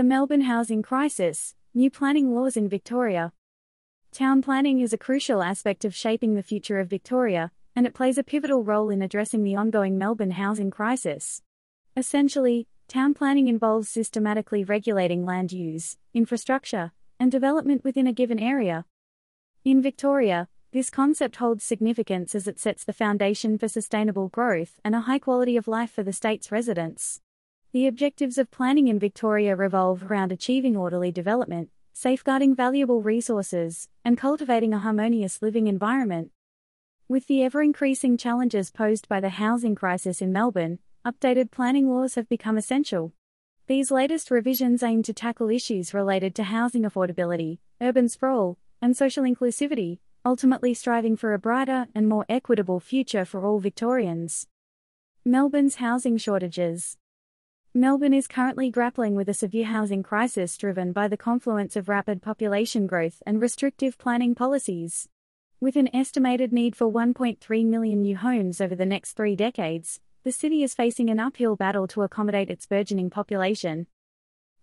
The Melbourne housing crisis, new planning laws in Victoria. Town planning is a crucial aspect of shaping the future of Victoria, and it plays a pivotal role in addressing the ongoing Melbourne housing crisis. Essentially, town planning involves systematically regulating land use, infrastructure, and development within a given area. In Victoria, this concept holds significance as it sets the foundation for sustainable growth and a high quality of life for the state's residents. The objectives of planning in Victoria revolve around achieving orderly development, safeguarding valuable resources, and cultivating a harmonious living environment. With the ever increasing challenges posed by the housing crisis in Melbourne, updated planning laws have become essential. These latest revisions aim to tackle issues related to housing affordability, urban sprawl, and social inclusivity, ultimately striving for a brighter and more equitable future for all Victorians. Melbourne's housing shortages. Melbourne is currently grappling with a severe housing crisis driven by the confluence of rapid population growth and restrictive planning policies. With an estimated need for 1.3 million new homes over the next three decades, the city is facing an uphill battle to accommodate its burgeoning population.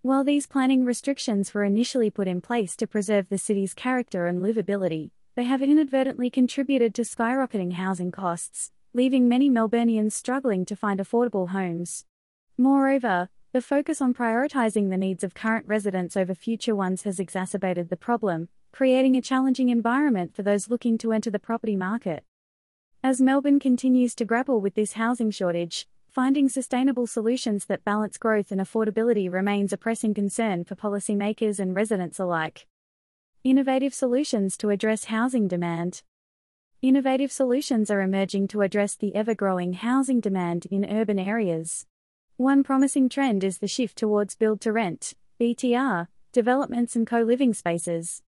While these planning restrictions were initially put in place to preserve the city's character and livability, they have inadvertently contributed to skyrocketing housing costs, leaving many Melburnians struggling to find affordable homes. Moreover, the focus on prioritizing the needs of current residents over future ones has exacerbated the problem, creating a challenging environment for those looking to enter the property market. As Melbourne continues to grapple with this housing shortage, finding sustainable solutions that balance growth and affordability remains a pressing concern for policymakers and residents alike. Innovative solutions to address housing demand. Innovative solutions are emerging to address the ever growing housing demand in urban areas. One promising trend is the shift towards build to rent, BTR, developments and co living spaces.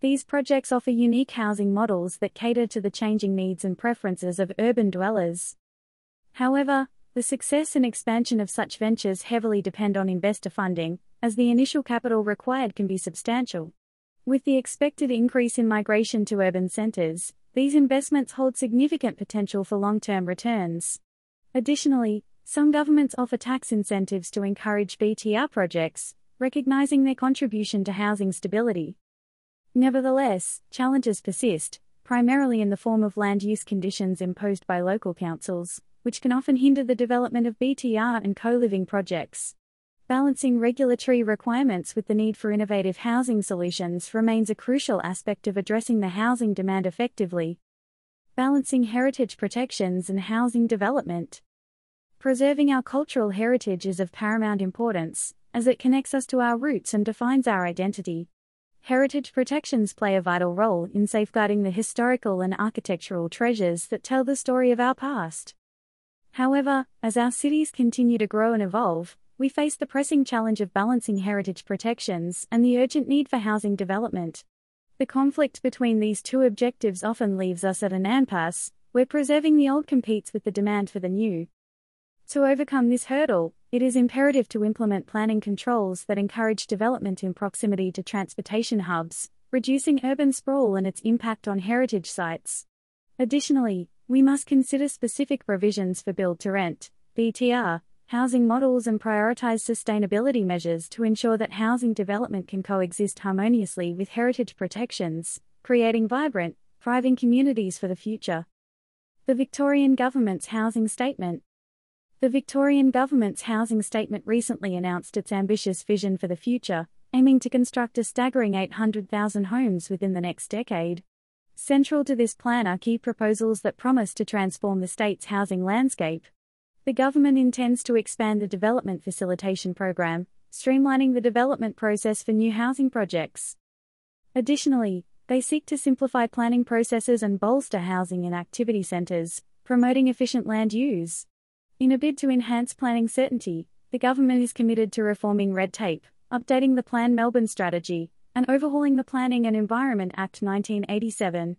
These projects offer unique housing models that cater to the changing needs and preferences of urban dwellers. However, the success and expansion of such ventures heavily depend on investor funding, as the initial capital required can be substantial. With the expected increase in migration to urban centers, these investments hold significant potential for long term returns. Additionally, some governments offer tax incentives to encourage BTR projects, recognizing their contribution to housing stability. Nevertheless, challenges persist, primarily in the form of land use conditions imposed by local councils, which can often hinder the development of BTR and co living projects. Balancing regulatory requirements with the need for innovative housing solutions remains a crucial aspect of addressing the housing demand effectively. Balancing heritage protections and housing development. Preserving our cultural heritage is of paramount importance, as it connects us to our roots and defines our identity. Heritage protections play a vital role in safeguarding the historical and architectural treasures that tell the story of our past. However, as our cities continue to grow and evolve, we face the pressing challenge of balancing heritage protections and the urgent need for housing development. The conflict between these two objectives often leaves us at an impasse, where preserving the old competes with the demand for the new. To overcome this hurdle, it is imperative to implement planning controls that encourage development in proximity to transportation hubs, reducing urban sprawl and its impact on heritage sites. Additionally, we must consider specific provisions for build to rent, BTR, housing models and prioritize sustainability measures to ensure that housing development can coexist harmoniously with heritage protections, creating vibrant, thriving communities for the future. The Victorian Government's Housing Statement the Victorian Government's housing statement recently announced its ambitious vision for the future, aiming to construct a staggering 800,000 homes within the next decade. Central to this plan are key proposals that promise to transform the state's housing landscape. The government intends to expand the Development Facilitation Program, streamlining the development process for new housing projects. Additionally, they seek to simplify planning processes and bolster housing and activity centres, promoting efficient land use. In a bid to enhance planning certainty, the government is committed to reforming red tape, updating the Plan Melbourne strategy, and overhauling the Planning and Environment Act 1987.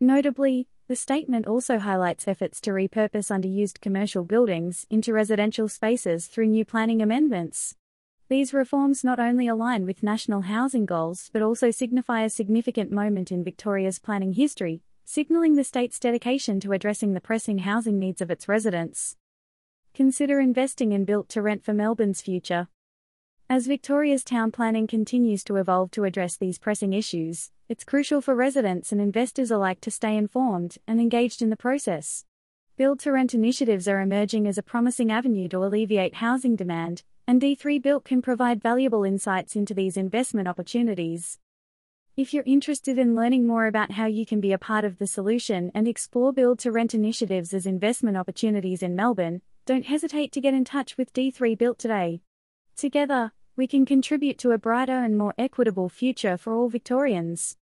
Notably, the statement also highlights efforts to repurpose underused commercial buildings into residential spaces through new planning amendments. These reforms not only align with national housing goals but also signify a significant moment in Victoria's planning history, signalling the state's dedication to addressing the pressing housing needs of its residents. Consider investing in built to rent for Melbourne's future. As Victoria's town planning continues to evolve to address these pressing issues, it's crucial for residents and investors alike to stay informed and engaged in the process. Build to rent initiatives are emerging as a promising avenue to alleviate housing demand, and D3 Built can provide valuable insights into these investment opportunities. If you're interested in learning more about how you can be a part of the solution and explore build to rent initiatives as investment opportunities in Melbourne, don't hesitate to get in touch with D3 Built today. Together, we can contribute to a brighter and more equitable future for all Victorians.